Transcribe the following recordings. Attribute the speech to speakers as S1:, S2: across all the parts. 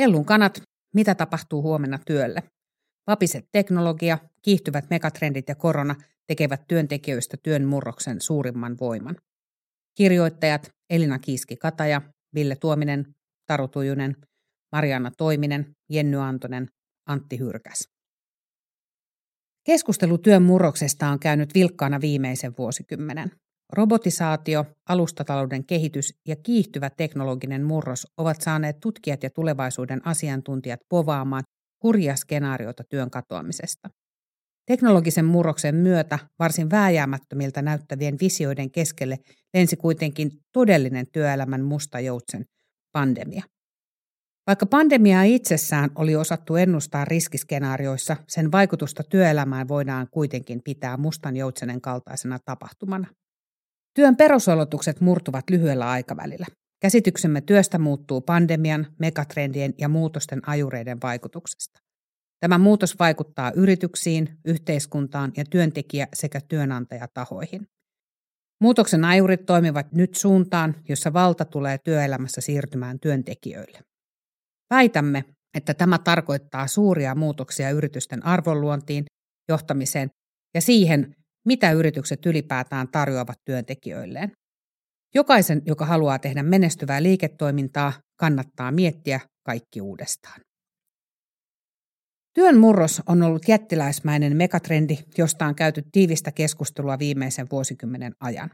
S1: Hellun kanat, mitä tapahtuu huomenna työlle? Vapiset teknologia, kiihtyvät megatrendit ja korona tekevät työntekijöistä työn murroksen suurimman voiman. Kirjoittajat Elina Kiiski-Kataja, Ville Tuominen, Taru Tujunen, Marianna Toiminen, Jenny Antonen, Antti Hyrkäs. Keskustelu työn murroksesta on käynyt vilkkaana viimeisen vuosikymmenen. Robotisaatio, alustatalouden kehitys ja kiihtyvä teknologinen murros ovat saaneet tutkijat ja tulevaisuuden asiantuntijat povaamaan hurjia skenaarioita työn katoamisesta. Teknologisen murroksen myötä varsin vääjäämättömiltä näyttävien visioiden keskelle lensi kuitenkin todellinen työelämän musta joutsen pandemia. Vaikka pandemia itsessään oli osattu ennustaa riskiskenaarioissa, sen vaikutusta työelämään voidaan kuitenkin pitää mustan joutsenen kaltaisena tapahtumana. Työn perusolotukset murtuvat lyhyellä aikavälillä. Käsityksemme työstä muuttuu pandemian, megatrendien ja muutosten ajureiden vaikutuksesta. Tämä muutos vaikuttaa yrityksiin, yhteiskuntaan ja työntekijä- sekä työnantajatahoihin. Muutoksen ajurit toimivat nyt suuntaan, jossa valta tulee työelämässä siirtymään työntekijöille. Väitämme, että tämä tarkoittaa suuria muutoksia yritysten arvonluontiin, johtamiseen ja siihen, mitä yritykset ylipäätään tarjoavat työntekijöilleen. Jokaisen, joka haluaa tehdä menestyvää liiketoimintaa, kannattaa miettiä kaikki uudestaan. Työn murros on ollut jättiläismäinen megatrendi, josta on käyty tiivistä keskustelua viimeisen vuosikymmenen ajan.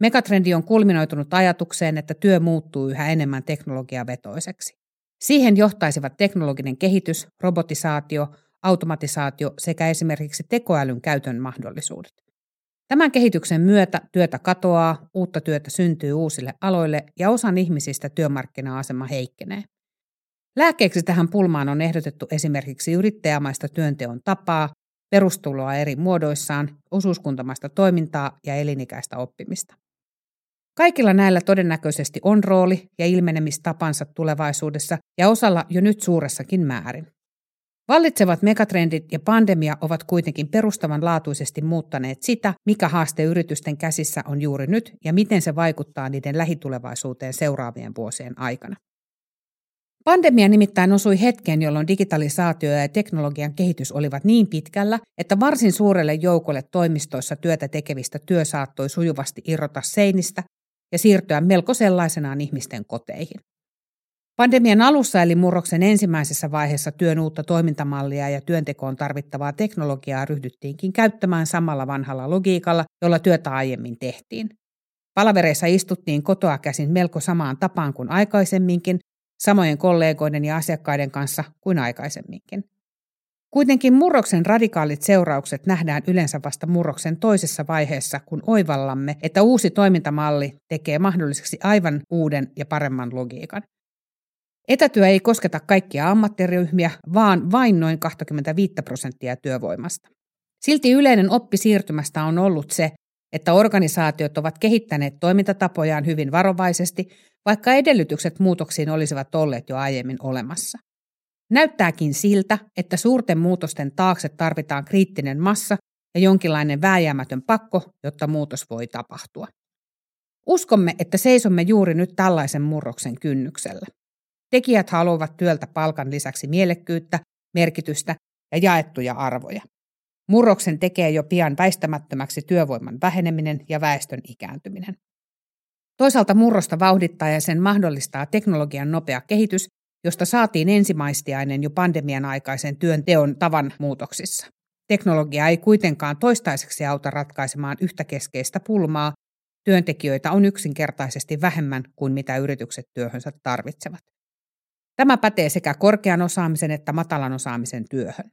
S1: Megatrendi on kulminoitunut ajatukseen, että työ muuttuu yhä enemmän teknologiavetoiseksi. Siihen johtaisivat teknologinen kehitys, robotisaatio, automatisaatio sekä esimerkiksi tekoälyn käytön mahdollisuudet. Tämän kehityksen myötä työtä katoaa, uutta työtä syntyy uusille aloille ja osan ihmisistä työmarkkina-asema heikkenee. Lääkkeeksi tähän pulmaan on ehdotettu esimerkiksi yrittäjämaista työnteon tapaa, perustuloa eri muodoissaan, osuuskuntamaista toimintaa ja elinikäistä oppimista. Kaikilla näillä todennäköisesti on rooli ja ilmenemistapansa tulevaisuudessa ja osalla jo nyt suuressakin määrin. Vallitsevat megatrendit ja pandemia ovat kuitenkin perustavanlaatuisesti muuttaneet sitä, mikä haaste yritysten käsissä on juuri nyt ja miten se vaikuttaa niiden lähitulevaisuuteen seuraavien vuosien aikana. Pandemia nimittäin osui hetkeen, jolloin digitalisaatio ja teknologian kehitys olivat niin pitkällä, että varsin suurelle joukolle toimistoissa työtä tekevistä työ saattoi sujuvasti irrota seinistä ja siirtyä melko sellaisenaan ihmisten koteihin. Pandemian alussa eli murroksen ensimmäisessä vaiheessa työn uutta toimintamallia ja työntekoon tarvittavaa teknologiaa ryhdyttiinkin käyttämään samalla vanhalla logiikalla, jolla työtä aiemmin tehtiin. Palavereissa istuttiin kotoa käsin melko samaan tapaan kuin aikaisemminkin, samojen kollegoiden ja asiakkaiden kanssa kuin aikaisemminkin. Kuitenkin murroksen radikaalit seuraukset nähdään yleensä vasta murroksen toisessa vaiheessa, kun oivallamme, että uusi toimintamalli tekee mahdolliseksi aivan uuden ja paremman logiikan. Etätyö ei kosketa kaikkia ammattiryhmiä, vaan vain noin 25 prosenttia työvoimasta. Silti yleinen oppi siirtymästä on ollut se, että organisaatiot ovat kehittäneet toimintatapojaan hyvin varovaisesti, vaikka edellytykset muutoksiin olisivat olleet jo aiemmin olemassa. Näyttääkin siltä, että suurten muutosten taakse tarvitaan kriittinen massa ja jonkinlainen vääjäämätön pakko, jotta muutos voi tapahtua. Uskomme, että seisomme juuri nyt tällaisen murroksen kynnyksellä. Tekijät haluavat työltä palkan lisäksi mielekkyyttä, merkitystä ja jaettuja arvoja. Murroksen tekee jo pian väistämättömäksi työvoiman väheneminen ja väestön ikääntyminen. Toisaalta murrosta vauhdittaa ja sen mahdollistaa teknologian nopea kehitys, josta saatiin ensimaistiainen jo pandemian aikaisen työnteon tavan muutoksissa. Teknologia ei kuitenkaan toistaiseksi auta ratkaisemaan yhtä keskeistä pulmaa. Työntekijöitä on yksinkertaisesti vähemmän kuin mitä yritykset työhönsä tarvitsevat. Tämä pätee sekä korkean osaamisen että matalan osaamisen työhön.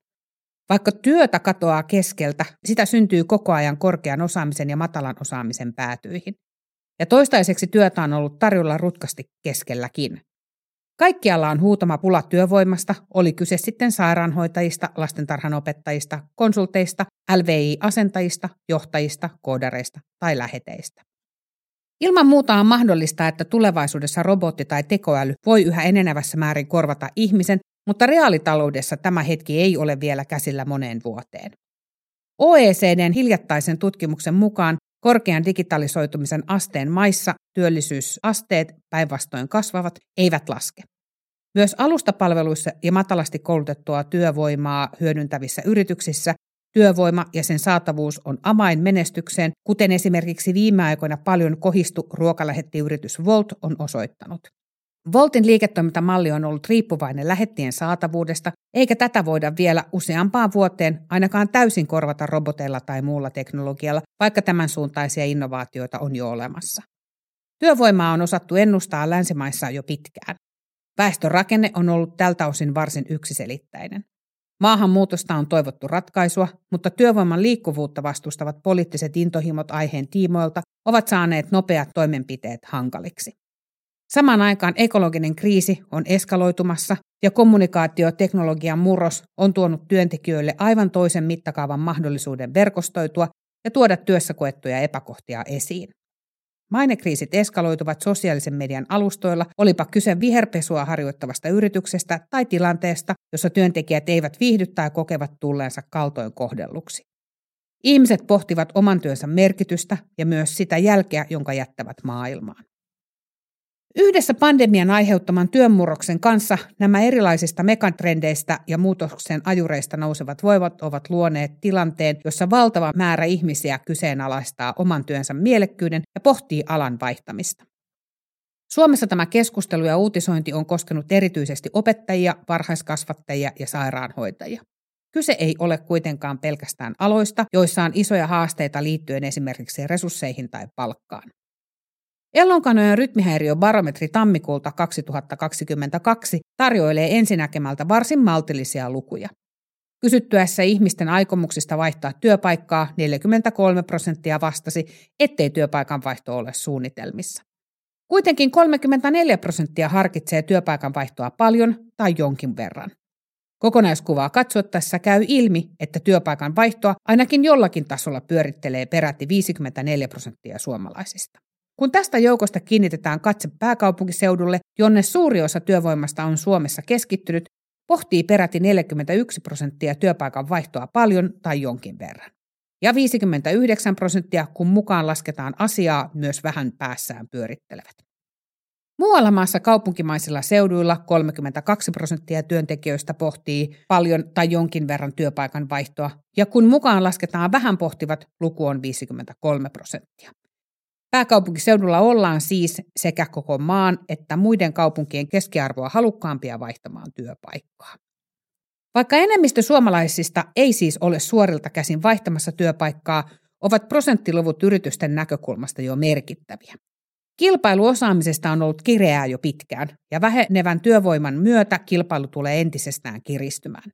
S1: Vaikka työtä katoaa keskeltä, sitä syntyy koko ajan korkean osaamisen ja matalan osaamisen päätyihin. Ja toistaiseksi työtä on ollut tarjolla rutkasti keskelläkin. Kaikkialla on huutama pula työvoimasta, oli kyse sitten sairaanhoitajista, lastentarhanopettajista, konsulteista, LVI-asentajista, johtajista, koodareista tai läheteistä. Ilman muuta on mahdollista, että tulevaisuudessa robotti tai tekoäly voi yhä enenevässä määrin korvata ihmisen, mutta reaalitaloudessa tämä hetki ei ole vielä käsillä moneen vuoteen. OECDn hiljattaisen tutkimuksen mukaan korkean digitalisoitumisen asteen maissa työllisyysasteet päinvastoin kasvavat, eivät laske. Myös alustapalveluissa ja matalasti koulutettua työvoimaa hyödyntävissä yrityksissä työvoima ja sen saatavuus on amain menestykseen, kuten esimerkiksi viime aikoina paljon kohistu ruokalähettiyritys Volt on osoittanut. Voltin liiketoimintamalli on ollut riippuvainen lähettien saatavuudesta, eikä tätä voida vielä useampaan vuoteen ainakaan täysin korvata roboteilla tai muulla teknologialla, vaikka tämän suuntaisia innovaatioita on jo olemassa. Työvoimaa on osattu ennustaa länsimaissa jo pitkään. Väestörakenne on ollut tältä osin varsin yksiselitteinen. Maahanmuutosta on toivottu ratkaisua, mutta työvoiman liikkuvuutta vastustavat poliittiset intohimot aiheen tiimoilta ovat saaneet nopeat toimenpiteet hankaliksi. Samaan aikaan ekologinen kriisi on eskaloitumassa ja kommunikaatioteknologian murros on tuonut työntekijöille aivan toisen mittakaavan mahdollisuuden verkostoitua ja tuoda työssä koettuja epäkohtia esiin. Mainekriisit eskaloituvat sosiaalisen median alustoilla, olipa kyse viherpesua harjoittavasta yrityksestä tai tilanteesta, jossa työntekijät eivät viihdy tai kokevat tulleensa kaltoin kohdelluksi. Ihmiset pohtivat oman työnsä merkitystä ja myös sitä jälkeä, jonka jättävät maailmaan. Yhdessä pandemian aiheuttaman työnmurroksen kanssa nämä erilaisista megatrendeistä ja muutoksen ajureista nousevat voivat ovat luoneet tilanteen, jossa valtava määrä ihmisiä kyseenalaistaa oman työnsä mielekkyyden ja pohtii alan vaihtamista. Suomessa tämä keskustelu ja uutisointi on koskenut erityisesti opettajia, varhaiskasvattajia ja sairaanhoitajia. Kyse ei ole kuitenkaan pelkästään aloista, joissa on isoja haasteita liittyen esimerkiksi resursseihin tai palkkaan. Ellonkanojen rytmihäiriöbarometri tammikuulta 2022 tarjoilee ensinäkemältä varsin maltillisia lukuja. Kysyttyessä ihmisten aikomuksista vaihtaa työpaikkaa 43 prosenttia vastasi, ettei työpaikan vaihto ole suunnitelmissa. Kuitenkin 34 prosenttia harkitsee työpaikan vaihtoa paljon tai jonkin verran. Kokonaiskuvaa katsottaessa käy ilmi, että työpaikan vaihtoa ainakin jollakin tasolla pyörittelee peräti 54 prosenttia suomalaisista. Kun tästä joukosta kiinnitetään katse pääkaupunkiseudulle, jonne suuri osa työvoimasta on Suomessa keskittynyt, pohtii peräti 41 prosenttia työpaikan vaihtoa paljon tai jonkin verran. Ja 59 prosenttia, kun mukaan lasketaan asiaa, myös vähän päässään pyörittelevät. Muualla maassa kaupunkimaisilla seuduilla 32 prosenttia työntekijöistä pohtii paljon tai jonkin verran työpaikan vaihtoa, ja kun mukaan lasketaan vähän pohtivat, luku on 53 prosenttia. Pääkaupunkiseudulla ollaan siis sekä koko maan että muiden kaupunkien keskiarvoa halukkaampia vaihtamaan työpaikkaa. Vaikka enemmistö suomalaisista ei siis ole suorilta käsin vaihtamassa työpaikkaa, ovat prosenttiluvut yritysten näkökulmasta jo merkittäviä. Kilpailuosaamisesta on ollut kireää jo pitkään, ja vähenevän työvoiman myötä kilpailu tulee entisestään kiristymään.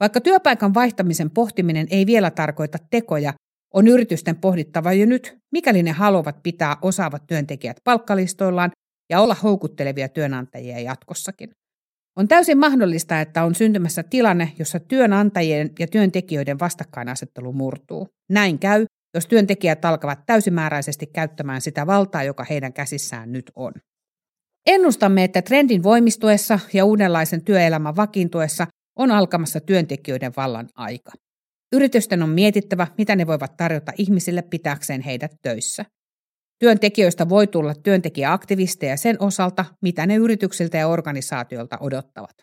S1: Vaikka työpaikan vaihtamisen pohtiminen ei vielä tarkoita tekoja, on yritysten pohdittava jo nyt, mikäli ne haluavat pitää osaavat työntekijät palkkalistoillaan ja olla houkuttelevia työnantajia jatkossakin. On täysin mahdollista, että on syntymässä tilanne, jossa työnantajien ja työntekijöiden vastakkainasettelu murtuu. Näin käy, jos työntekijät alkavat täysimääräisesti käyttämään sitä valtaa, joka heidän käsissään nyt on. Ennustamme, että trendin voimistuessa ja uudenlaisen työelämän vakiintuessa on alkamassa työntekijöiden vallan aika. Yritysten on mietittävä, mitä ne voivat tarjota ihmisille pitääkseen heidät töissä. Työntekijöistä voi tulla työntekijäaktivisteja sen osalta, mitä ne yrityksiltä ja organisaatiolta odottavat.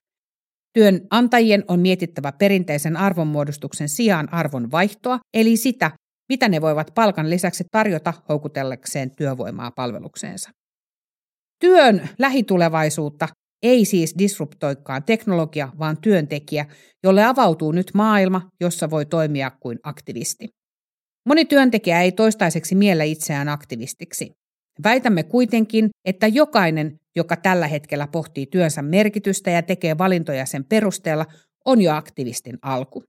S1: Työnantajien on mietittävä perinteisen arvonmuodostuksen sijaan arvon vaihtoa, eli sitä, mitä ne voivat palkan lisäksi tarjota houkutellekseen työvoimaa palvelukseensa. Työn lähitulevaisuutta ei siis disruptoikaan teknologia, vaan työntekijä, jolle avautuu nyt maailma, jossa voi toimia kuin aktivisti. Moni työntekijä ei toistaiseksi miellä itseään aktivistiksi. Väitämme kuitenkin, että jokainen, joka tällä hetkellä pohtii työnsä merkitystä ja tekee valintoja sen perusteella, on jo aktivistin alku.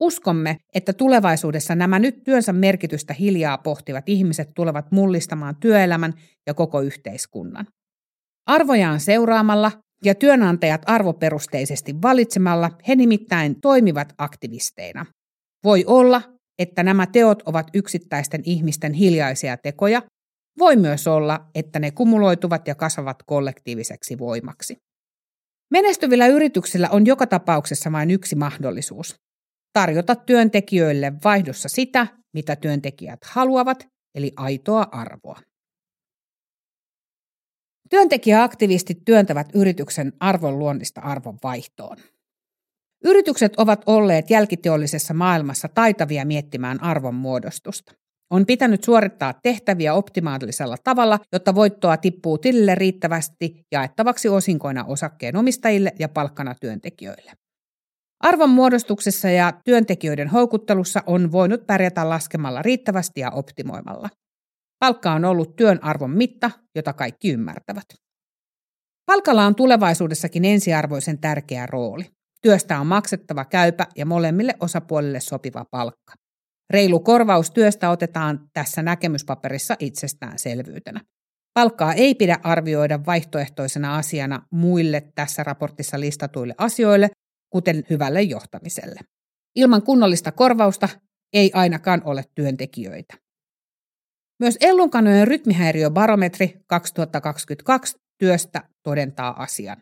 S1: Uskomme, että tulevaisuudessa nämä nyt työnsä merkitystä hiljaa pohtivat ihmiset tulevat mullistamaan työelämän ja koko yhteiskunnan. Arvojaan seuraamalla ja työnantajat arvoperusteisesti valitsemalla he nimittäin toimivat aktivisteina. Voi olla, että nämä teot ovat yksittäisten ihmisten hiljaisia tekoja. Voi myös olla, että ne kumuloituvat ja kasvavat kollektiiviseksi voimaksi. Menestyvillä yrityksillä on joka tapauksessa vain yksi mahdollisuus. Tarjota työntekijöille vaihdossa sitä, mitä työntekijät haluavat, eli aitoa arvoa. Työntekijäaktivistit työntävät yrityksen arvon luonnista arvon vaihtoon. Yritykset ovat olleet jälkiteollisessa maailmassa taitavia miettimään arvon muodostusta. On pitänyt suorittaa tehtäviä optimaalisella tavalla, jotta voittoa tippuu tilille riittävästi jaettavaksi osinkoina osakkeenomistajille ja palkkana työntekijöille. Arvonmuodostuksessa ja työntekijöiden houkuttelussa on voinut pärjätä laskemalla riittävästi ja optimoimalla. Palkka on ollut työn arvon mitta, jota kaikki ymmärtävät. Palkalla on tulevaisuudessakin ensiarvoisen tärkeä rooli. Työstä on maksettava käypä ja molemmille osapuolille sopiva palkka. Reilu korvaus työstä otetaan tässä näkemyspaperissa itsestäänselvyytenä. Palkkaa ei pidä arvioida vaihtoehtoisena asiana muille tässä raportissa listatuille asioille, kuten hyvälle johtamiselle. Ilman kunnollista korvausta ei ainakaan ole työntekijöitä. Myös Ellunkanojen rytmihäiriöbarometri 2022 työstä todentaa asian.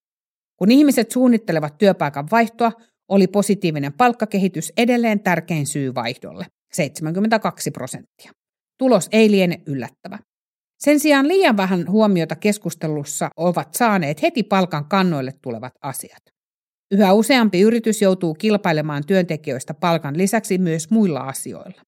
S1: Kun ihmiset suunnittelevat työpaikan vaihtoa, oli positiivinen palkkakehitys edelleen tärkein syy vaihdolle, 72 prosenttia. Tulos ei liene yllättävä. Sen sijaan liian vähän huomiota keskustelussa ovat saaneet heti palkan kannoille tulevat asiat. Yhä useampi yritys joutuu kilpailemaan työntekijöistä palkan lisäksi myös muilla asioilla.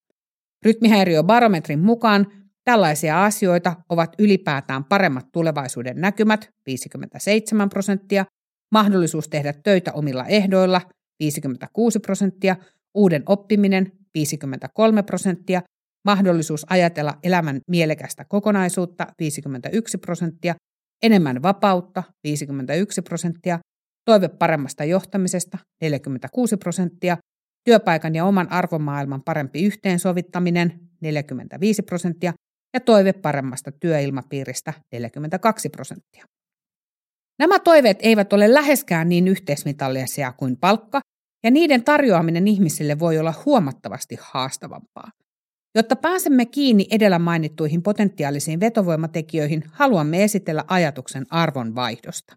S1: Rytmihäiriöbarometrin mukaan tällaisia asioita ovat ylipäätään paremmat tulevaisuuden näkymät 57 prosenttia, mahdollisuus tehdä töitä omilla ehdoilla 56 prosenttia, uuden oppiminen 53 prosenttia, mahdollisuus ajatella elämän mielekästä kokonaisuutta 51 prosenttia, enemmän vapautta 51 prosenttia, toive paremmasta johtamisesta 46 prosenttia, työpaikan ja oman arvomaailman parempi yhteensovittaminen 45 prosenttia ja toive paremmasta työilmapiiristä 42 prosenttia. Nämä toiveet eivät ole läheskään niin yhteismitallisia kuin palkka, ja niiden tarjoaminen ihmisille voi olla huomattavasti haastavampaa. Jotta pääsemme kiinni edellä mainittuihin potentiaalisiin vetovoimatekijöihin, haluamme esitellä ajatuksen arvonvaihdosta.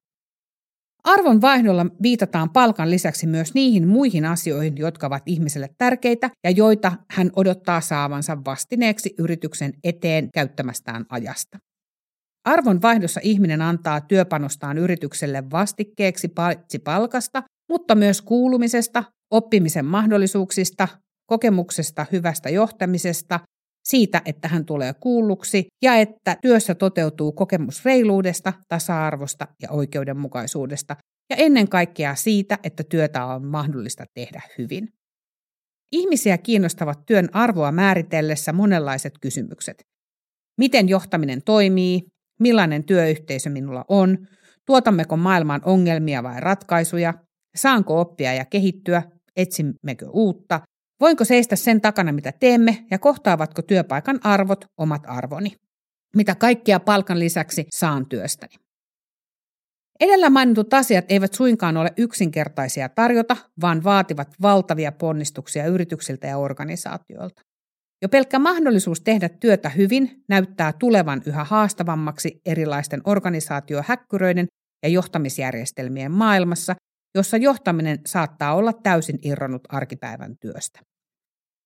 S1: Arvonvaihdolla viitataan palkan lisäksi myös niihin muihin asioihin, jotka ovat ihmiselle tärkeitä ja joita hän odottaa saavansa vastineeksi yrityksen eteen käyttämästään ajasta. Arvonvaihdossa ihminen antaa työpanostaan yritykselle vastikkeeksi paitsi palkasta, mutta myös kuulumisesta, oppimisen mahdollisuuksista, kokemuksesta hyvästä johtamisesta, siitä, että hän tulee kuulluksi ja että työssä toteutuu kokemus reiluudesta, tasa-arvosta ja oikeudenmukaisuudesta ja ennen kaikkea siitä, että työtä on mahdollista tehdä hyvin. Ihmisiä kiinnostavat työn arvoa määritellessä monenlaiset kysymykset. Miten johtaminen toimii? Millainen työyhteisö minulla on? Tuotammeko maailman ongelmia vai ratkaisuja? Saanko oppia ja kehittyä? Etsimmekö uutta? Voinko seistä sen takana, mitä teemme, ja kohtaavatko työpaikan arvot omat arvoni? Mitä kaikkea palkan lisäksi saan työstäni? Edellä mainitut asiat eivät suinkaan ole yksinkertaisia tarjota, vaan vaativat valtavia ponnistuksia yrityksiltä ja organisaatioilta. Jo pelkkä mahdollisuus tehdä työtä hyvin näyttää tulevan yhä haastavammaksi erilaisten organisaatiohäkkyröiden ja johtamisjärjestelmien maailmassa, jossa johtaminen saattaa olla täysin irronnut arkipäivän työstä.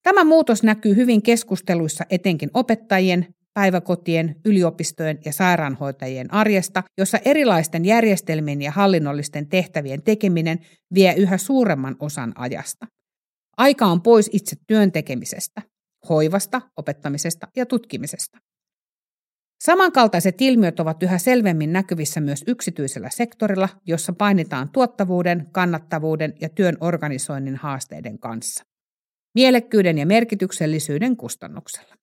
S1: Tämä muutos näkyy hyvin keskusteluissa etenkin opettajien, päiväkotien, yliopistojen ja sairaanhoitajien arjesta, jossa erilaisten järjestelmien ja hallinnollisten tehtävien tekeminen vie yhä suuremman osan ajasta. Aika on pois itse työn tekemisestä, hoivasta, opettamisesta ja tutkimisesta. Samankaltaiset ilmiöt ovat yhä selvemmin näkyvissä myös yksityisellä sektorilla, jossa painitaan tuottavuuden, kannattavuuden ja työn organisoinnin haasteiden kanssa. Mielekkyyden ja merkityksellisyyden kustannuksella.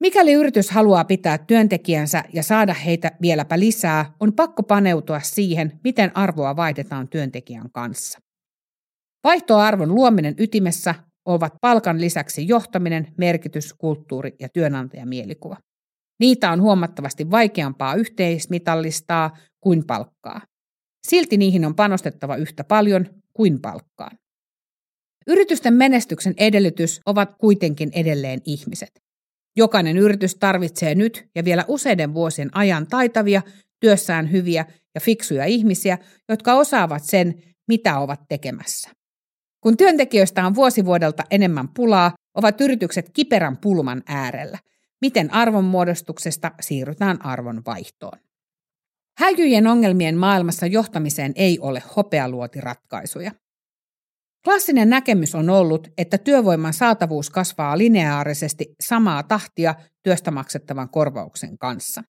S1: Mikäli yritys haluaa pitää työntekijänsä ja saada heitä vieläpä lisää, on pakko paneutua siihen, miten arvoa vaihdetaan työntekijän kanssa. Vaihtoarvon luominen ytimessä ovat palkan lisäksi johtaminen, merkitys, kulttuuri ja työnantajamielikuva. Niitä on huomattavasti vaikeampaa yhteismitallistaa kuin palkkaa. Silti niihin on panostettava yhtä paljon kuin palkkaan. Yritysten menestyksen edellytys ovat kuitenkin edelleen ihmiset. Jokainen yritys tarvitsee nyt ja vielä useiden vuosien ajan taitavia, työssään hyviä ja fiksuja ihmisiä, jotka osaavat sen, mitä ovat tekemässä. Kun työntekijöistä on vuosivuodelta enemmän pulaa, ovat yritykset kiperän pulman äärellä. Miten arvonmuodostuksesta siirrytään arvon vaihtoon? Häijyjen ongelmien maailmassa johtamiseen ei ole hopealuotiratkaisuja. Klassinen näkemys on ollut, että työvoiman saatavuus kasvaa lineaarisesti samaa tahtia työstä maksettavan korvauksen kanssa.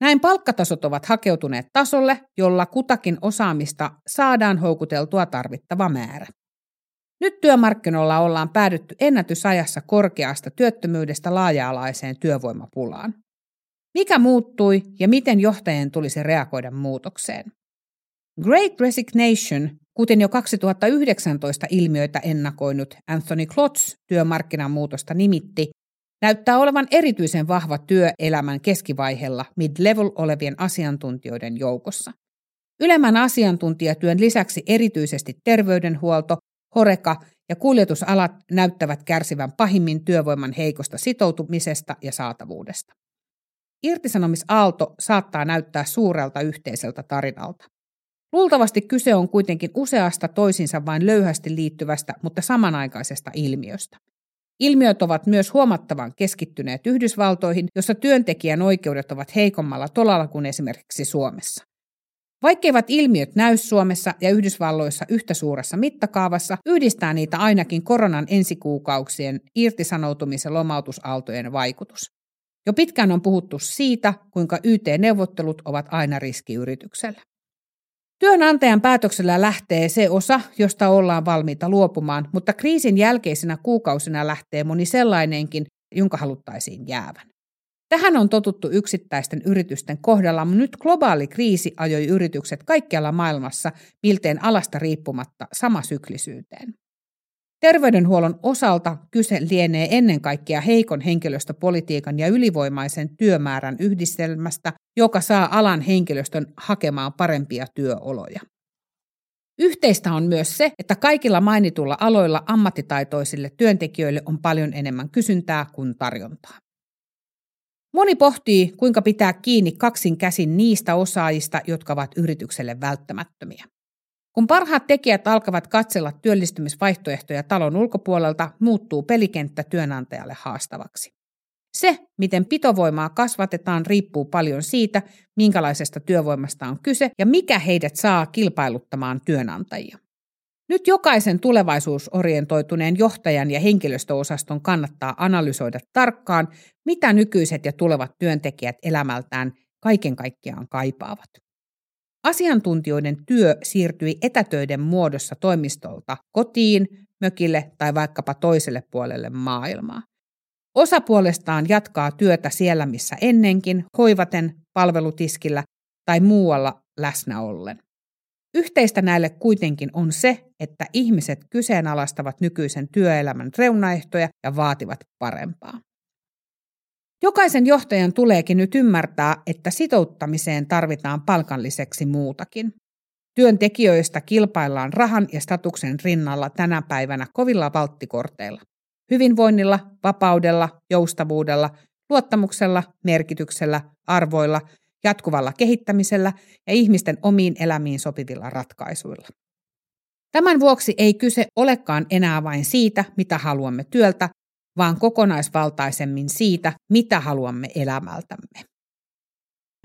S1: Näin palkkatasot ovat hakeutuneet tasolle, jolla kutakin osaamista saadaan houkuteltua tarvittava määrä. Nyt työmarkkinoilla ollaan päädytty ennätysajassa korkeasta työttömyydestä laaja-alaiseen työvoimapulaan. Mikä muuttui ja miten johtajien tulisi reagoida muutokseen? Great Resignation, kuten jo 2019 ilmiöitä ennakoinut Anthony Klotz työmarkkinamuutosta nimitti, näyttää olevan erityisen vahva työelämän keskivaiheella mid-level olevien asiantuntijoiden joukossa. Ylemmän asiantuntijatyön lisäksi erityisesti terveydenhuolto, horeka ja kuljetusalat näyttävät kärsivän pahimmin työvoiman heikosta sitoutumisesta ja saatavuudesta. Irtisanomisaalto saattaa näyttää suurelta yhteiseltä tarinalta. Luultavasti kyse on kuitenkin useasta toisinsa vain löyhästi liittyvästä, mutta samanaikaisesta ilmiöstä. Ilmiöt ovat myös huomattavan keskittyneet Yhdysvaltoihin, jossa työntekijän oikeudet ovat heikommalla tolalla kuin esimerkiksi Suomessa. Vaikkeivat ilmiöt näy Suomessa ja Yhdysvalloissa yhtä suuressa mittakaavassa, yhdistää niitä ainakin koronan ensikuukausien irtisanoutumis- ja lomautusaaltojen vaikutus. Jo pitkään on puhuttu siitä, kuinka YT-neuvottelut ovat aina riski yrityksellä. Työnantajan päätöksellä lähtee se osa, josta ollaan valmiita luopumaan, mutta kriisin jälkeisenä kuukausina lähtee moni sellainenkin, jonka haluttaisiin jäävän. Tähän on totuttu yksittäisten yritysten kohdalla, mutta nyt globaali kriisi ajoi yritykset kaikkialla maailmassa milteen alasta riippumatta sama syklisyyteen. Terveydenhuollon osalta kyse lienee ennen kaikkea heikon henkilöstöpolitiikan ja ylivoimaisen työmäärän yhdistelmästä, joka saa alan henkilöstön hakemaan parempia työoloja. Yhteistä on myös se, että kaikilla mainitulla aloilla ammattitaitoisille työntekijöille on paljon enemmän kysyntää kuin tarjontaa. Moni pohtii, kuinka pitää kiinni kaksin käsin niistä osaajista, jotka ovat yritykselle välttämättömiä. Kun parhaat tekijät alkavat katsella työllistymisvaihtoehtoja talon ulkopuolelta, muuttuu pelikenttä työnantajalle haastavaksi. Se, miten pitovoimaa kasvatetaan, riippuu paljon siitä, minkälaisesta työvoimasta on kyse ja mikä heidät saa kilpailuttamaan työnantajia. Nyt jokaisen tulevaisuusorientoituneen johtajan ja henkilöstöosaston kannattaa analysoida tarkkaan, mitä nykyiset ja tulevat työntekijät elämältään kaiken kaikkiaan kaipaavat. Asiantuntijoiden työ siirtyi etätöiden muodossa toimistolta kotiin, mökille tai vaikkapa toiselle puolelle maailmaa. Osa puolestaan jatkaa työtä siellä missä ennenkin, hoivaten, palvelutiskillä tai muualla läsnä ollen. Yhteistä näille kuitenkin on se, että ihmiset kyseenalaistavat nykyisen työelämän reunaehtoja ja vaativat parempaa. Jokaisen johtajan tuleekin nyt ymmärtää, että sitouttamiseen tarvitaan palkalliseksi muutakin. Työntekijöistä kilpaillaan rahan ja statuksen rinnalla tänä päivänä kovilla valttikorteilla. Hyvinvoinnilla, vapaudella, joustavuudella, luottamuksella, merkityksellä, arvoilla, jatkuvalla kehittämisellä ja ihmisten omiin elämiin sopivilla ratkaisuilla. Tämän vuoksi ei kyse olekaan enää vain siitä, mitä haluamme työltä, vaan kokonaisvaltaisemmin siitä, mitä haluamme elämältämme.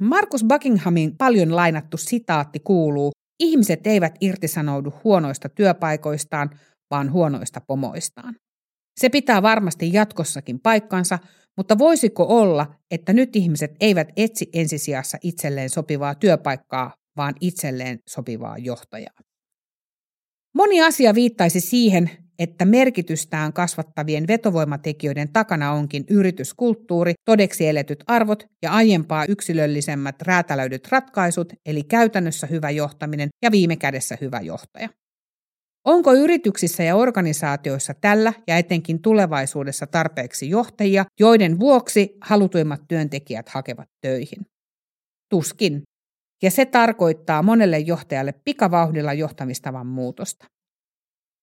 S1: Markus Buckinghamin paljon lainattu sitaatti kuuluu, ihmiset eivät irtisanoudu huonoista työpaikoistaan, vaan huonoista pomoistaan. Se pitää varmasti jatkossakin paikkansa, mutta voisiko olla, että nyt ihmiset eivät etsi ensisijassa itselleen sopivaa työpaikkaa, vaan itselleen sopivaa johtajaa? Moni asia viittaisi siihen, että merkitystään kasvattavien vetovoimatekijöiden takana onkin yrityskulttuuri, todeksi eletyt arvot ja aiempaa yksilöllisemmät räätälöidyt ratkaisut, eli käytännössä hyvä johtaminen ja viime kädessä hyvä johtaja. Onko yrityksissä ja organisaatioissa tällä ja etenkin tulevaisuudessa tarpeeksi johtajia, joiden vuoksi halutuimmat työntekijät hakevat töihin? Tuskin. Ja se tarkoittaa monelle johtajalle pikavauhdilla johtamistavan muutosta.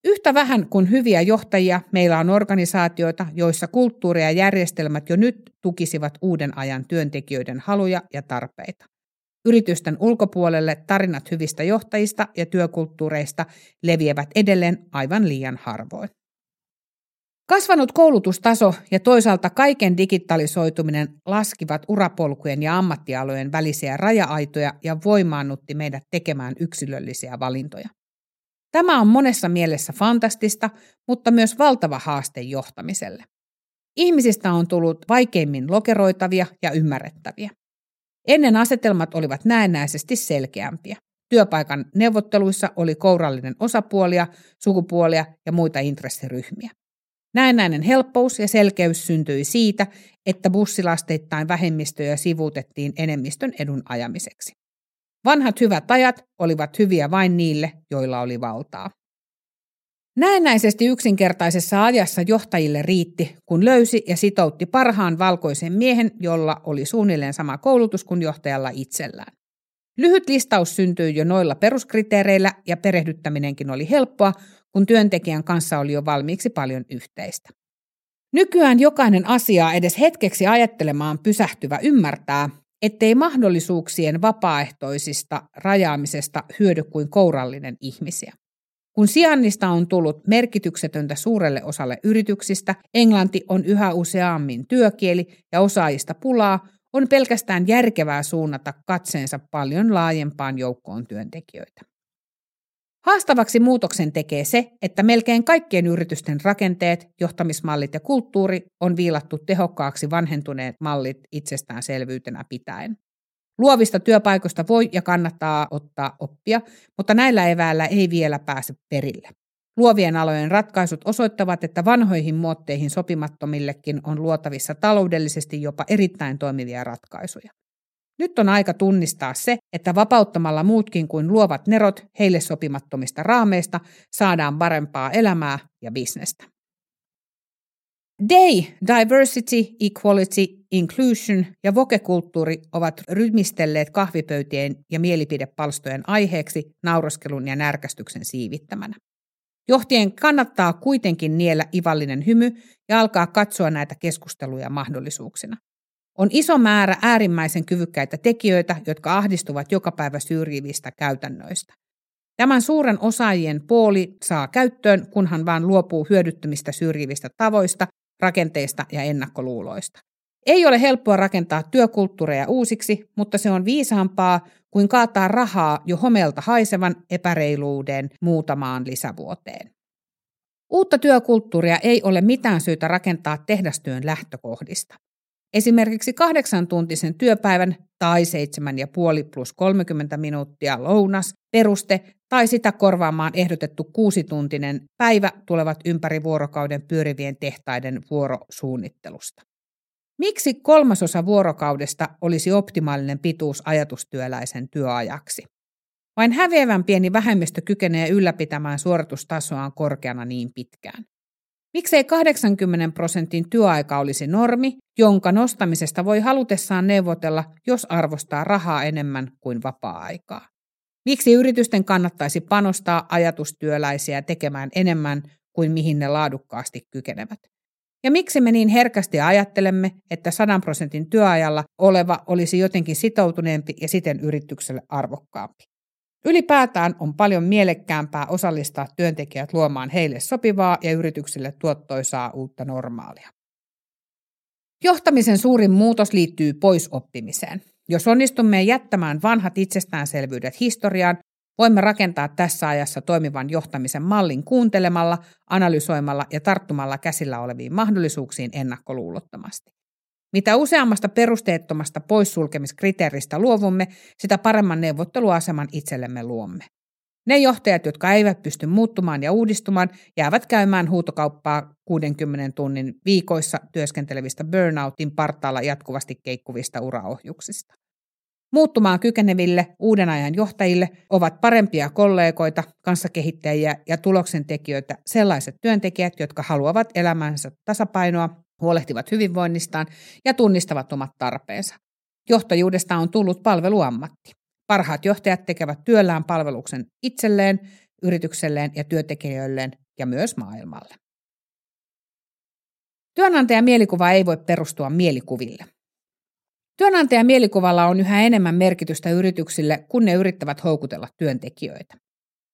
S1: Yhtä vähän kuin hyviä johtajia, meillä on organisaatioita, joissa kulttuuri ja järjestelmät jo nyt tukisivat uuden ajan työntekijöiden haluja ja tarpeita. Yritysten ulkopuolelle tarinat hyvistä johtajista ja työkulttuureista leviävät edelleen aivan liian harvoin. Kasvanut koulutustaso ja toisaalta kaiken digitalisoituminen laskivat urapolkujen ja ammattialojen välisiä raja-aitoja ja voimaannutti meidät tekemään yksilöllisiä valintoja. Tämä on monessa mielessä fantastista, mutta myös valtava haaste johtamiselle. Ihmisistä on tullut vaikeimmin lokeroitavia ja ymmärrettäviä. Ennen asetelmat olivat näennäisesti selkeämpiä. Työpaikan neuvotteluissa oli kourallinen osapuolia, sukupuolia ja muita intressiryhmiä. Näennäinen helppous ja selkeys syntyi siitä, että bussilasteittain vähemmistöjä sivuutettiin enemmistön edun ajamiseksi. Vanhat hyvät ajat olivat hyviä vain niille, joilla oli valtaa. Näennäisesti yksinkertaisessa ajassa johtajille riitti, kun löysi ja sitoutti parhaan valkoisen miehen, jolla oli suunnilleen sama koulutus kuin johtajalla itsellään. Lyhyt listaus syntyi jo noilla peruskriteereillä ja perehdyttäminenkin oli helppoa, kun työntekijän kanssa oli jo valmiiksi paljon yhteistä. Nykyään jokainen asiaa edes hetkeksi ajattelemaan pysähtyvä ymmärtää, ettei mahdollisuuksien vapaaehtoisista rajaamisesta hyödy kuin kourallinen ihmisiä. Kun sijainnista on tullut merkityksetöntä suurelle osalle yrityksistä, englanti on yhä useammin työkieli ja osaajista pulaa, on pelkästään järkevää suunnata katseensa paljon laajempaan joukkoon työntekijöitä. Haastavaksi muutoksen tekee se, että melkein kaikkien yritysten rakenteet, johtamismallit ja kulttuuri on viilattu tehokkaaksi vanhentuneet mallit itsestäänselvyytenä pitäen. Luovista työpaikoista voi ja kannattaa ottaa oppia, mutta näillä eväillä ei vielä pääse perille. Luovien alojen ratkaisut osoittavat, että vanhoihin muotteihin sopimattomillekin on luotavissa taloudellisesti jopa erittäin toimivia ratkaisuja. Nyt on aika tunnistaa se, että vapauttamalla muutkin kuin luovat nerot heille sopimattomista raameista saadaan parempaa elämää ja bisnestä. Day, diversity, equality, inclusion ja vokekulttuuri ovat rytmistelleet kahvipöytien ja mielipidepalstojen aiheeksi nauroskelun ja närkästyksen siivittämänä. Johtien kannattaa kuitenkin niellä ivallinen hymy ja alkaa katsoa näitä keskusteluja mahdollisuuksina. On iso määrä äärimmäisen kyvykkäitä tekijöitä, jotka ahdistuvat joka päivä syrjivistä käytännöistä. Tämän suuren osaajien puoli saa käyttöön, kunhan vaan luopuu hyödyttömistä syrjivistä tavoista, rakenteista ja ennakkoluuloista. Ei ole helppoa rakentaa työkulttuureja uusiksi, mutta se on viisaampaa kuin kaataa rahaa jo homelta haisevan epäreiluuden muutamaan lisävuoteen. Uutta työkulttuuria ei ole mitään syytä rakentaa tehdastyön lähtökohdista. Esimerkiksi kahdeksan tuntisen työpäivän tai seitsemän ja puoli plus 30 minuuttia lounas, peruste tai sitä korvaamaan ehdotettu kuusituntinen päivä tulevat ympäri vuorokauden pyörivien tehtaiden vuorosuunnittelusta. Miksi kolmasosa vuorokaudesta olisi optimaalinen pituus ajatustyöläisen työajaksi? Vain häviävän pieni vähemmistö kykenee ylläpitämään suoritustasoaan korkeana niin pitkään. Miksei 80 prosentin työaika olisi normi, jonka nostamisesta voi halutessaan neuvotella, jos arvostaa rahaa enemmän kuin vapaa-aikaa? Miksi yritysten kannattaisi panostaa ajatustyöläisiä tekemään enemmän kuin mihin ne laadukkaasti kykenevät? Ja miksi me niin herkästi ajattelemme, että 100 prosentin työajalla oleva olisi jotenkin sitoutuneempi ja siten yritykselle arvokkaampi? Ylipäätään on paljon mielekkäämpää osallistaa työntekijät luomaan heille sopivaa ja yrityksille tuottoisaa uutta normaalia. Johtamisen suurin muutos liittyy poisoppimiseen. Jos onnistumme jättämään vanhat itsestäänselvyydet historiaan, voimme rakentaa tässä ajassa toimivan johtamisen mallin kuuntelemalla, analysoimalla ja tarttumalla käsillä oleviin mahdollisuuksiin ennakkoluulottomasti. Mitä useammasta perusteettomasta poissulkemiskriteeristä luovumme, sitä paremman neuvotteluaseman itsellemme luomme. Ne johtajat, jotka eivät pysty muuttumaan ja uudistumaan, jäävät käymään huutokauppaa 60 tunnin viikoissa työskentelevistä burnoutin partaalla jatkuvasti keikkuvista uraohjuksista. Muuttumaan kykeneville uuden ajan johtajille ovat parempia kollegoita, kanssakehittäjiä ja tuloksentekijöitä sellaiset työntekijät, jotka haluavat elämänsä tasapainoa, huolehtivat hyvinvoinnistaan ja tunnistavat omat tarpeensa. Johtajuudesta on tullut palveluammatti. Parhaat johtajat tekevät työllään palveluksen itselleen, yritykselleen ja työntekijöilleen ja myös maailmalle. Työnantajan mielikuva ei voi perustua mielikuville. Työnantajan mielikuvalla on yhä enemmän merkitystä yrityksille, kun ne yrittävät houkutella työntekijöitä.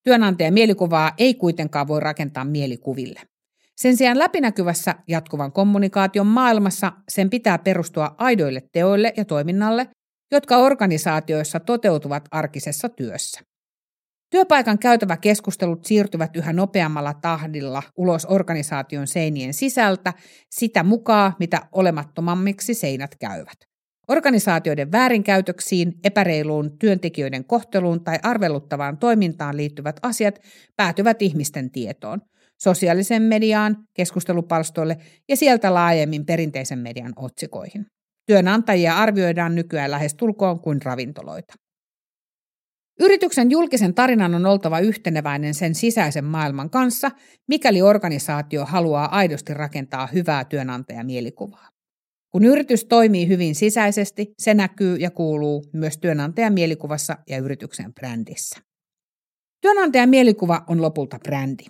S1: Työnantajan mielikuvaa ei kuitenkaan voi rakentaa mielikuville. Sen sijaan läpinäkyvässä jatkuvan kommunikaation maailmassa sen pitää perustua aidoille teoille ja toiminnalle, jotka organisaatioissa toteutuvat arkisessa työssä. Työpaikan käytävä keskustelut siirtyvät yhä nopeammalla tahdilla ulos organisaation seinien sisältä sitä mukaan, mitä olemattomammiksi seinät käyvät. Organisaatioiden väärinkäytöksiin, epäreiluun työntekijöiden kohteluun tai arveluttavaan toimintaan liittyvät asiat päätyvät ihmisten tietoon, sosiaalisen mediaan, keskustelupalstoille ja sieltä laajemmin perinteisen median otsikoihin. Työnantajia arvioidaan nykyään lähes tulkoon kuin ravintoloita. Yrityksen julkisen tarinan on oltava yhteneväinen sen sisäisen maailman kanssa, mikäli organisaatio haluaa aidosti rakentaa hyvää työnantajamielikuvaa. Kun yritys toimii hyvin sisäisesti, se näkyy ja kuuluu myös työnantajan mielikuvassa ja yrityksen brändissä. Työnantajan mielikuva on lopulta brändi.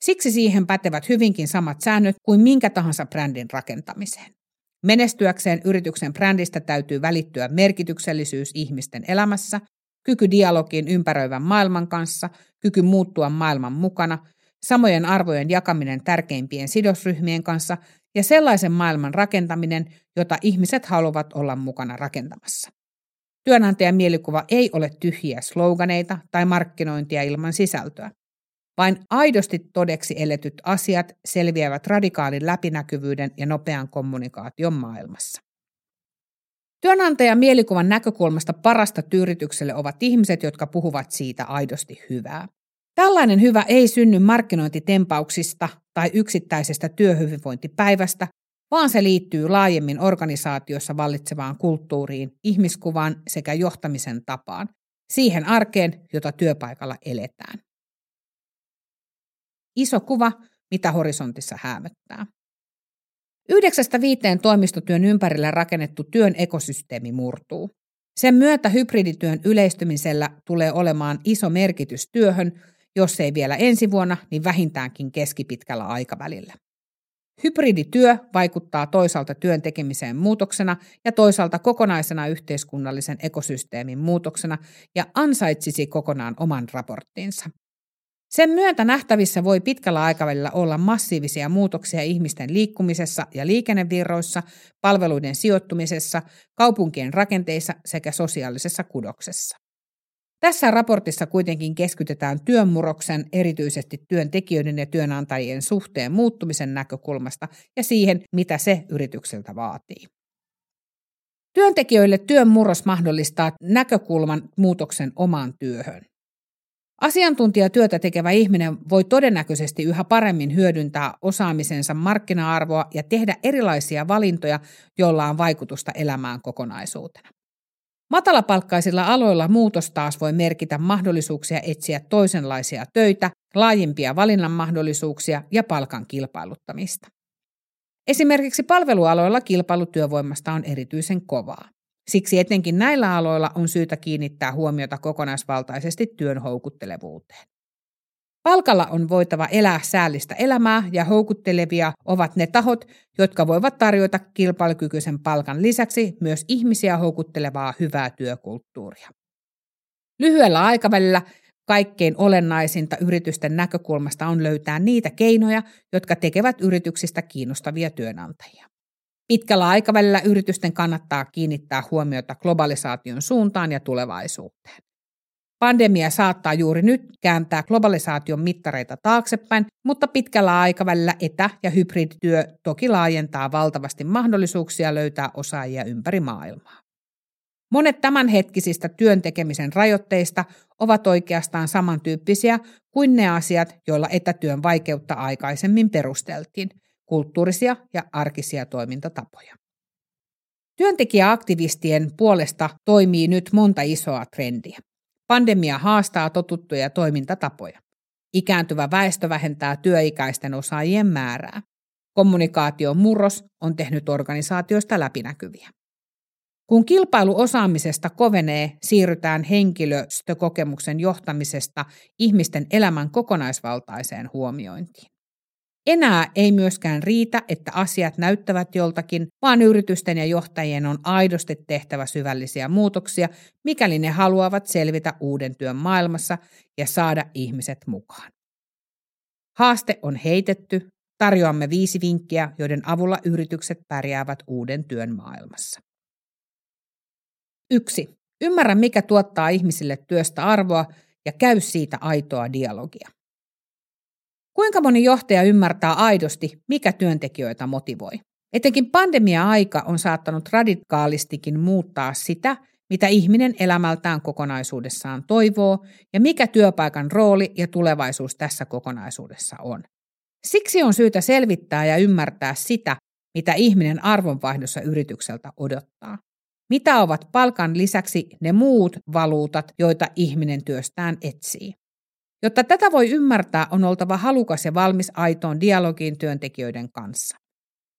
S1: Siksi siihen pätevät hyvinkin samat säännöt kuin minkä tahansa brändin rakentamiseen. Menestyäkseen yrityksen brändistä täytyy välittyä merkityksellisyys ihmisten elämässä, kyky dialogiin ympäröivän maailman kanssa, kyky muuttua maailman mukana, samojen arvojen jakaminen tärkeimpien sidosryhmien kanssa ja sellaisen maailman rakentaminen, jota ihmiset haluavat olla mukana rakentamassa. Työnantajan mielikuva ei ole tyhjiä sloganeita tai markkinointia ilman sisältöä. Vain aidosti todeksi eletyt asiat selviävät radikaalin läpinäkyvyyden ja nopean kommunikaation maailmassa. Työnantajan mielikuvan näkökulmasta parasta tyyritykselle ovat ihmiset, jotka puhuvat siitä aidosti hyvää. Tällainen hyvä ei synny markkinointitempauksista tai yksittäisestä työhyvinvointipäivästä, vaan se liittyy laajemmin organisaatiossa vallitsevaan kulttuuriin, ihmiskuvaan sekä johtamisen tapaan, siihen arkeen, jota työpaikalla eletään. Iso kuva, mitä horisontissa häämöttää. Yhdeksästä viiteen toimistotyön ympärillä rakennettu työn ekosysteemi murtuu. Sen myötä hybridityön yleistymisellä tulee olemaan iso merkitys työhön, jos ei vielä ensi vuonna, niin vähintäänkin keskipitkällä aikavälillä. Hybridityö vaikuttaa toisaalta työn tekemiseen muutoksena ja toisaalta kokonaisena yhteiskunnallisen ekosysteemin muutoksena ja ansaitsisi kokonaan oman raporttinsa. Sen myötä nähtävissä voi pitkällä aikavälillä olla massiivisia muutoksia ihmisten liikkumisessa ja liikennevirroissa, palveluiden sijoittumisessa, kaupunkien rakenteissa sekä sosiaalisessa kudoksessa. Tässä raportissa kuitenkin keskitytään työnmuroksen, erityisesti työntekijöiden ja työnantajien suhteen muuttumisen näkökulmasta ja siihen, mitä se yritykseltä vaatii. Työntekijöille työn murros mahdollistaa näkökulman muutoksen omaan työhön. Asiantuntijatyötä tekevä ihminen voi todennäköisesti yhä paremmin hyödyntää osaamisensa markkina-arvoa ja tehdä erilaisia valintoja, joilla on vaikutusta elämään kokonaisuutena. Matalapalkkaisilla aloilla muutos taas voi merkitä mahdollisuuksia etsiä toisenlaisia töitä, laajempia valinnan mahdollisuuksia ja palkan kilpailuttamista. Esimerkiksi palvelualoilla kilpailutyövoimasta on erityisen kovaa. Siksi etenkin näillä aloilla on syytä kiinnittää huomiota kokonaisvaltaisesti työn houkuttelevuuteen. Palkalla on voitava elää säällistä elämää ja houkuttelevia ovat ne tahot, jotka voivat tarjota kilpailukykyisen palkan lisäksi myös ihmisiä houkuttelevaa hyvää työkulttuuria. Lyhyellä aikavälillä kaikkein olennaisinta yritysten näkökulmasta on löytää niitä keinoja, jotka tekevät yrityksistä kiinnostavia työnantajia. Pitkällä aikavälillä yritysten kannattaa kiinnittää huomiota globalisaation suuntaan ja tulevaisuuteen. Pandemia saattaa juuri nyt kääntää globalisaation mittareita taaksepäin, mutta pitkällä aikavälillä etä- ja hybridityö toki laajentaa valtavasti mahdollisuuksia löytää osaajia ympäri maailmaa. Monet tämänhetkisistä työn tekemisen rajoitteista ovat oikeastaan samantyyppisiä kuin ne asiat, joilla etätyön vaikeutta aikaisemmin perusteltiin, kulttuurisia ja arkisia toimintatapoja. Työntekijäaktivistien puolesta toimii nyt monta isoa trendiä. Pandemia haastaa totuttuja toimintatapoja. Ikääntyvä väestö vähentää työikäisten osaajien määrää. Kommunikaation murros on tehnyt organisaatioista läpinäkyviä. Kun kilpailu osaamisesta kovenee, siirrytään henkilöstökokemuksen johtamisesta ihmisten elämän kokonaisvaltaiseen huomiointiin. Enää ei myöskään riitä, että asiat näyttävät joltakin, vaan yritysten ja johtajien on aidosti tehtävä syvällisiä muutoksia, mikäli ne haluavat selvitä uuden työn maailmassa ja saada ihmiset mukaan. Haaste on heitetty, Tarjoamme viisi vinkkiä, joiden avulla yritykset pärjäävät uuden työn maailmassa. 1. Ymmärrä, mikä tuottaa ihmisille työstä arvoa ja käy siitä aitoa dialogia. Kuinka moni johtaja ymmärtää aidosti, mikä työntekijöitä motivoi? Etenkin pandemia-aika on saattanut radikaalistikin muuttaa sitä, mitä ihminen elämältään kokonaisuudessaan toivoo ja mikä työpaikan rooli ja tulevaisuus tässä kokonaisuudessa on. Siksi on syytä selvittää ja ymmärtää sitä, mitä ihminen arvonvaihdossa yritykseltä odottaa. Mitä ovat palkan lisäksi ne muut valuutat, joita ihminen työstään etsii? Jotta tätä voi ymmärtää, on oltava halukas ja valmis aitoon dialogiin työntekijöiden kanssa.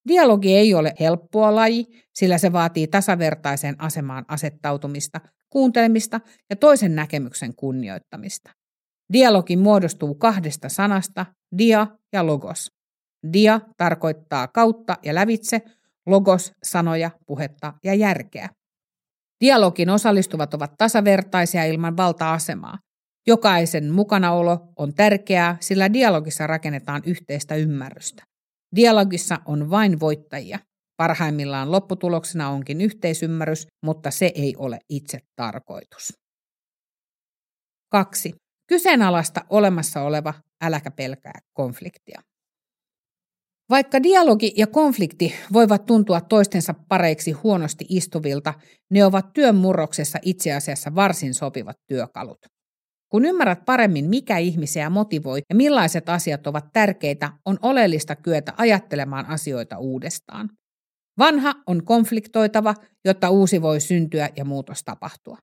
S1: Dialogi ei ole helppoa laji, sillä se vaatii tasavertaiseen asemaan asettautumista, kuuntelemista ja toisen näkemyksen kunnioittamista. Dialogi muodostuu kahdesta sanasta, dia ja logos. Dia tarkoittaa kautta ja lävitse, logos sanoja, puhetta ja järkeä. Dialogin osallistuvat ovat tasavertaisia ilman valta-asemaa. Jokaisen mukanaolo on tärkeää, sillä dialogissa rakennetaan yhteistä ymmärrystä. Dialogissa on vain voittajia. Parhaimmillaan lopputuloksena onkin yhteisymmärrys, mutta se ei ole itse tarkoitus. 2. Kyseenalaista olemassa oleva, äläkä pelkää konfliktia. Vaikka dialogi ja konflikti voivat tuntua toistensa pareiksi huonosti istuvilta, ne ovat työn murroksessa itse asiassa varsin sopivat työkalut. Kun ymmärrät paremmin, mikä ihmisiä motivoi ja millaiset asiat ovat tärkeitä, on oleellista kyetä ajattelemaan asioita uudestaan. Vanha on konfliktoitava, jotta uusi voi syntyä ja muutos tapahtua.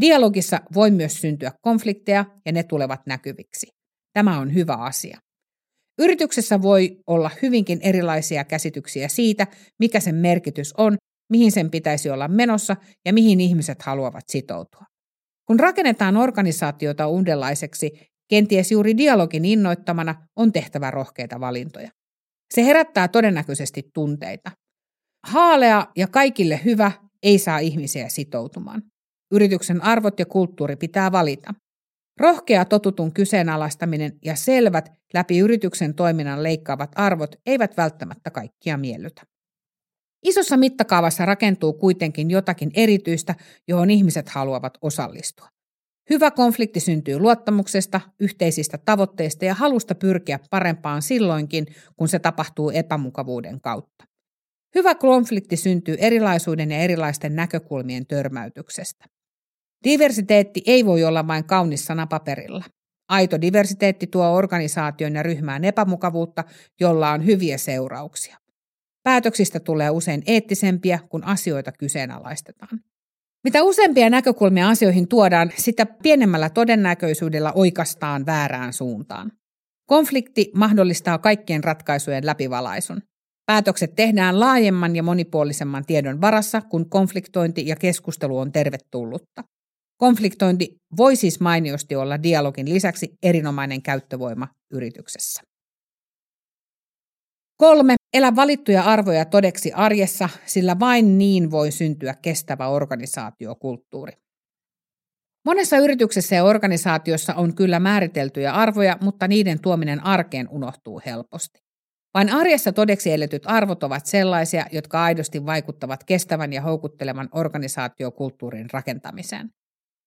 S1: Dialogissa voi myös syntyä konflikteja ja ne tulevat näkyviksi. Tämä on hyvä asia. Yrityksessä voi olla hyvinkin erilaisia käsityksiä siitä, mikä sen merkitys on, mihin sen pitäisi olla menossa ja mihin ihmiset haluavat sitoutua. Kun rakennetaan organisaatiota uudenlaiseksi, kenties juuri dialogin innoittamana on tehtävä rohkeita valintoja. Se herättää todennäköisesti tunteita. Haalea ja kaikille hyvä ei saa ihmisiä sitoutumaan. Yrityksen arvot ja kulttuuri pitää valita. Rohkea totutun kyseenalaistaminen ja selvät läpi yrityksen toiminnan leikkaavat arvot eivät välttämättä kaikkia miellytä. Isossa mittakaavassa rakentuu kuitenkin jotakin erityistä, johon ihmiset haluavat osallistua. Hyvä konflikti syntyy luottamuksesta, yhteisistä tavoitteista ja halusta pyrkiä parempaan silloinkin, kun se tapahtuu epämukavuuden kautta. Hyvä konflikti syntyy erilaisuuden ja erilaisten näkökulmien törmäytyksestä. Diversiteetti ei voi olla vain kaunis sana paperilla. Aito diversiteetti tuo organisaation ja ryhmään epämukavuutta, jolla on hyviä seurauksia. Päätöksistä tulee usein eettisempiä, kun asioita kyseenalaistetaan. Mitä useampia näkökulmia asioihin tuodaan, sitä pienemmällä todennäköisyydellä oikastaan väärään suuntaan. Konflikti mahdollistaa kaikkien ratkaisujen läpivalaisun. Päätökset tehdään laajemman ja monipuolisemman tiedon varassa, kun konfliktointi ja keskustelu on tervetullutta. Konfliktointi voi siis mainiosti olla dialogin lisäksi erinomainen käyttövoima yrityksessä. Kolme. Elä valittuja arvoja todeksi arjessa, sillä vain niin voi syntyä kestävä organisaatiokulttuuri. Monessa yrityksessä ja organisaatiossa on kyllä määriteltyjä arvoja, mutta niiden tuominen arkeen unohtuu helposti. Vain arjessa todeksi eletyt arvot ovat sellaisia, jotka aidosti vaikuttavat kestävän ja houkuttelevan organisaatiokulttuurin rakentamiseen.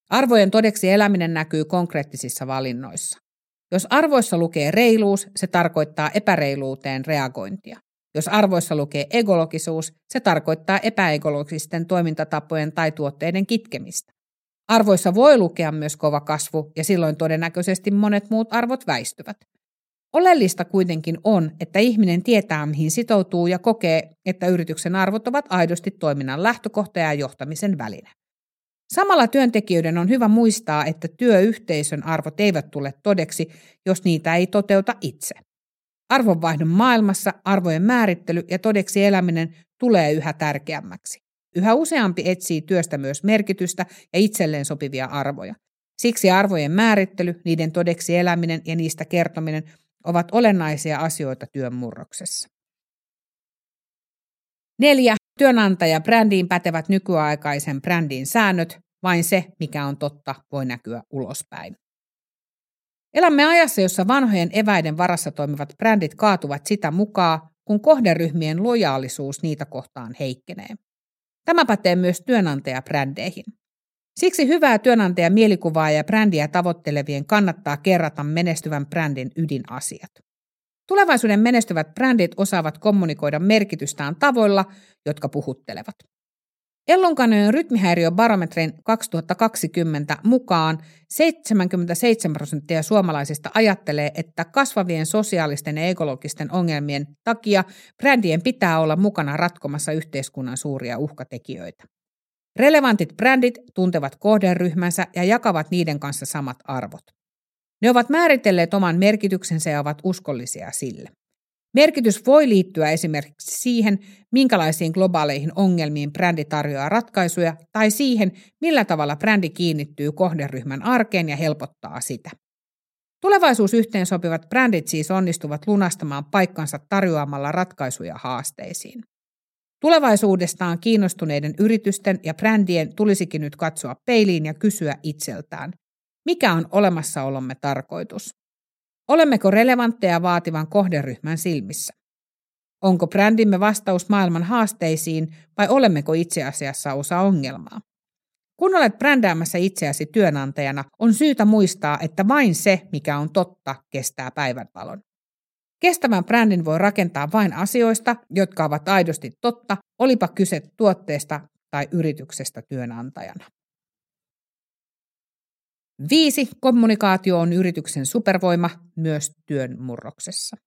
S1: Arvojen todeksi eläminen näkyy konkreettisissa valinnoissa. Jos arvoissa lukee reiluus, se tarkoittaa epäreiluuteen reagointia. Jos arvoissa lukee ekologisuus, se tarkoittaa epäekologisten toimintatapojen tai tuotteiden kitkemistä. Arvoissa voi lukea myös kova kasvu ja silloin todennäköisesti monet muut arvot väistyvät. Oleellista kuitenkin on, että ihminen tietää, mihin sitoutuu ja kokee, että yrityksen arvot ovat aidosti toiminnan lähtökohta ja johtamisen väline. Samalla työntekijöiden on hyvä muistaa, että työyhteisön arvot eivät tule todeksi, jos niitä ei toteuta itse. Arvonvaihdon maailmassa arvojen määrittely ja todeksi eläminen tulee yhä tärkeämmäksi. Yhä useampi etsii työstä myös merkitystä ja itselleen sopivia arvoja. Siksi arvojen määrittely, niiden todeksi eläminen ja niistä kertominen ovat olennaisia asioita työn murroksessa. Neljä. Työnantaja brändiin pätevät nykyaikaisen brändin säännöt, vain se, mikä on totta, voi näkyä ulospäin. Elämme ajassa, jossa vanhojen eväiden varassa toimivat brändit kaatuvat sitä mukaan, kun kohderyhmien lojaalisuus niitä kohtaan heikkenee. Tämä pätee myös työnantajabrändeihin. Siksi hyvää työnantajan mielikuvaa ja brändiä tavoittelevien kannattaa kerrata menestyvän brändin ydinasiat. Tulevaisuuden menestyvät brändit osaavat kommunikoida merkitystään tavoilla, jotka puhuttelevat. Ellunkanojen rytmihäiriöbarometrin 2020 mukaan 77 prosenttia suomalaisista ajattelee, että kasvavien sosiaalisten ja ekologisten ongelmien takia brändien pitää olla mukana ratkomassa yhteiskunnan suuria uhkatekijöitä. Relevantit brändit tuntevat kohderyhmänsä ja jakavat niiden kanssa samat arvot. Ne ovat määritelleet oman merkityksensä ja ovat uskollisia sille. Merkitys voi liittyä esimerkiksi siihen, minkälaisiin globaaleihin ongelmiin brändi tarjoaa ratkaisuja tai siihen, millä tavalla brändi kiinnittyy kohderyhmän arkeen ja helpottaa sitä. Tulevaisuusyhteensopivat brändit siis onnistuvat lunastamaan paikkansa tarjoamalla ratkaisuja haasteisiin. Tulevaisuudestaan kiinnostuneiden yritysten ja brändien tulisikin nyt katsoa peiliin ja kysyä itseltään, mikä on olemassaolomme tarkoitus? Olemmeko relevantteja vaativan kohderyhmän silmissä? Onko brändimme vastaus maailman haasteisiin vai olemmeko itse asiassa osa ongelmaa? Kun olet brändäämässä itseäsi työnantajana, on syytä muistaa, että vain se, mikä on totta, kestää päivänvalon. Kestävän brändin voi rakentaa vain asioista, jotka ovat aidosti totta, olipa kyse tuotteesta tai yrityksestä työnantajana. Viisi. Kommunikaatio on yrityksen supervoima myös työn murroksessa.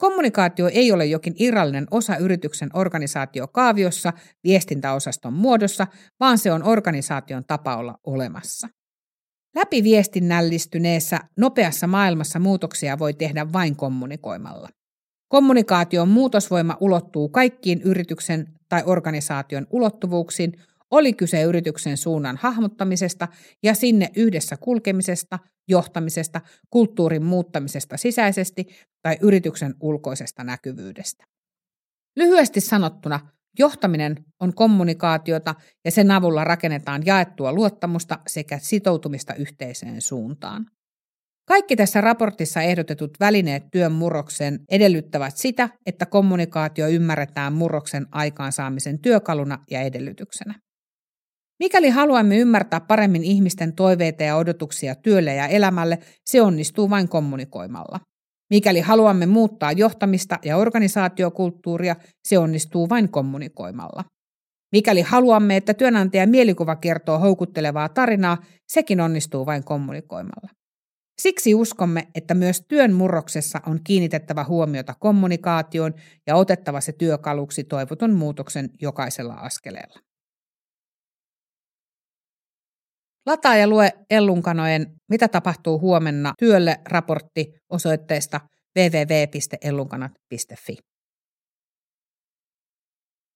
S1: Kommunikaatio ei ole jokin irrallinen osa yrityksen organisaatiokaaviossa viestintäosaston muodossa, vaan se on organisaation tapa olla olemassa. Läpi viestinnällistyneessä nopeassa maailmassa muutoksia voi tehdä vain kommunikoimalla. Kommunikaation muutosvoima ulottuu kaikkiin yrityksen tai organisaation ulottuvuuksiin, oli kyse yrityksen suunnan hahmottamisesta ja sinne yhdessä kulkemisesta, johtamisesta, kulttuurin muuttamisesta sisäisesti tai yrityksen ulkoisesta näkyvyydestä. Lyhyesti sanottuna, johtaminen on kommunikaatiota ja sen avulla rakennetaan jaettua luottamusta sekä sitoutumista yhteiseen suuntaan. Kaikki tässä raportissa ehdotetut välineet työn murrokseen edellyttävät sitä, että kommunikaatio ymmärretään murroksen aikaansaamisen työkaluna ja edellytyksenä. Mikäli haluamme ymmärtää paremmin ihmisten toiveita ja odotuksia työlle ja elämälle, se onnistuu vain kommunikoimalla. Mikäli haluamme muuttaa johtamista ja organisaatiokulttuuria, se onnistuu vain kommunikoimalla. Mikäli haluamme, että työnantajan mielikuva kertoo houkuttelevaa tarinaa, sekin onnistuu vain kommunikoimalla. Siksi uskomme, että myös työn murroksessa on kiinnitettävä huomiota kommunikaatioon ja otettava se työkaluksi toivotun muutoksen jokaisella askeleella. Lataa ja lue Ellunkanojen Mitä tapahtuu huomenna työlle raportti osoitteesta www.ellunkanat.fi.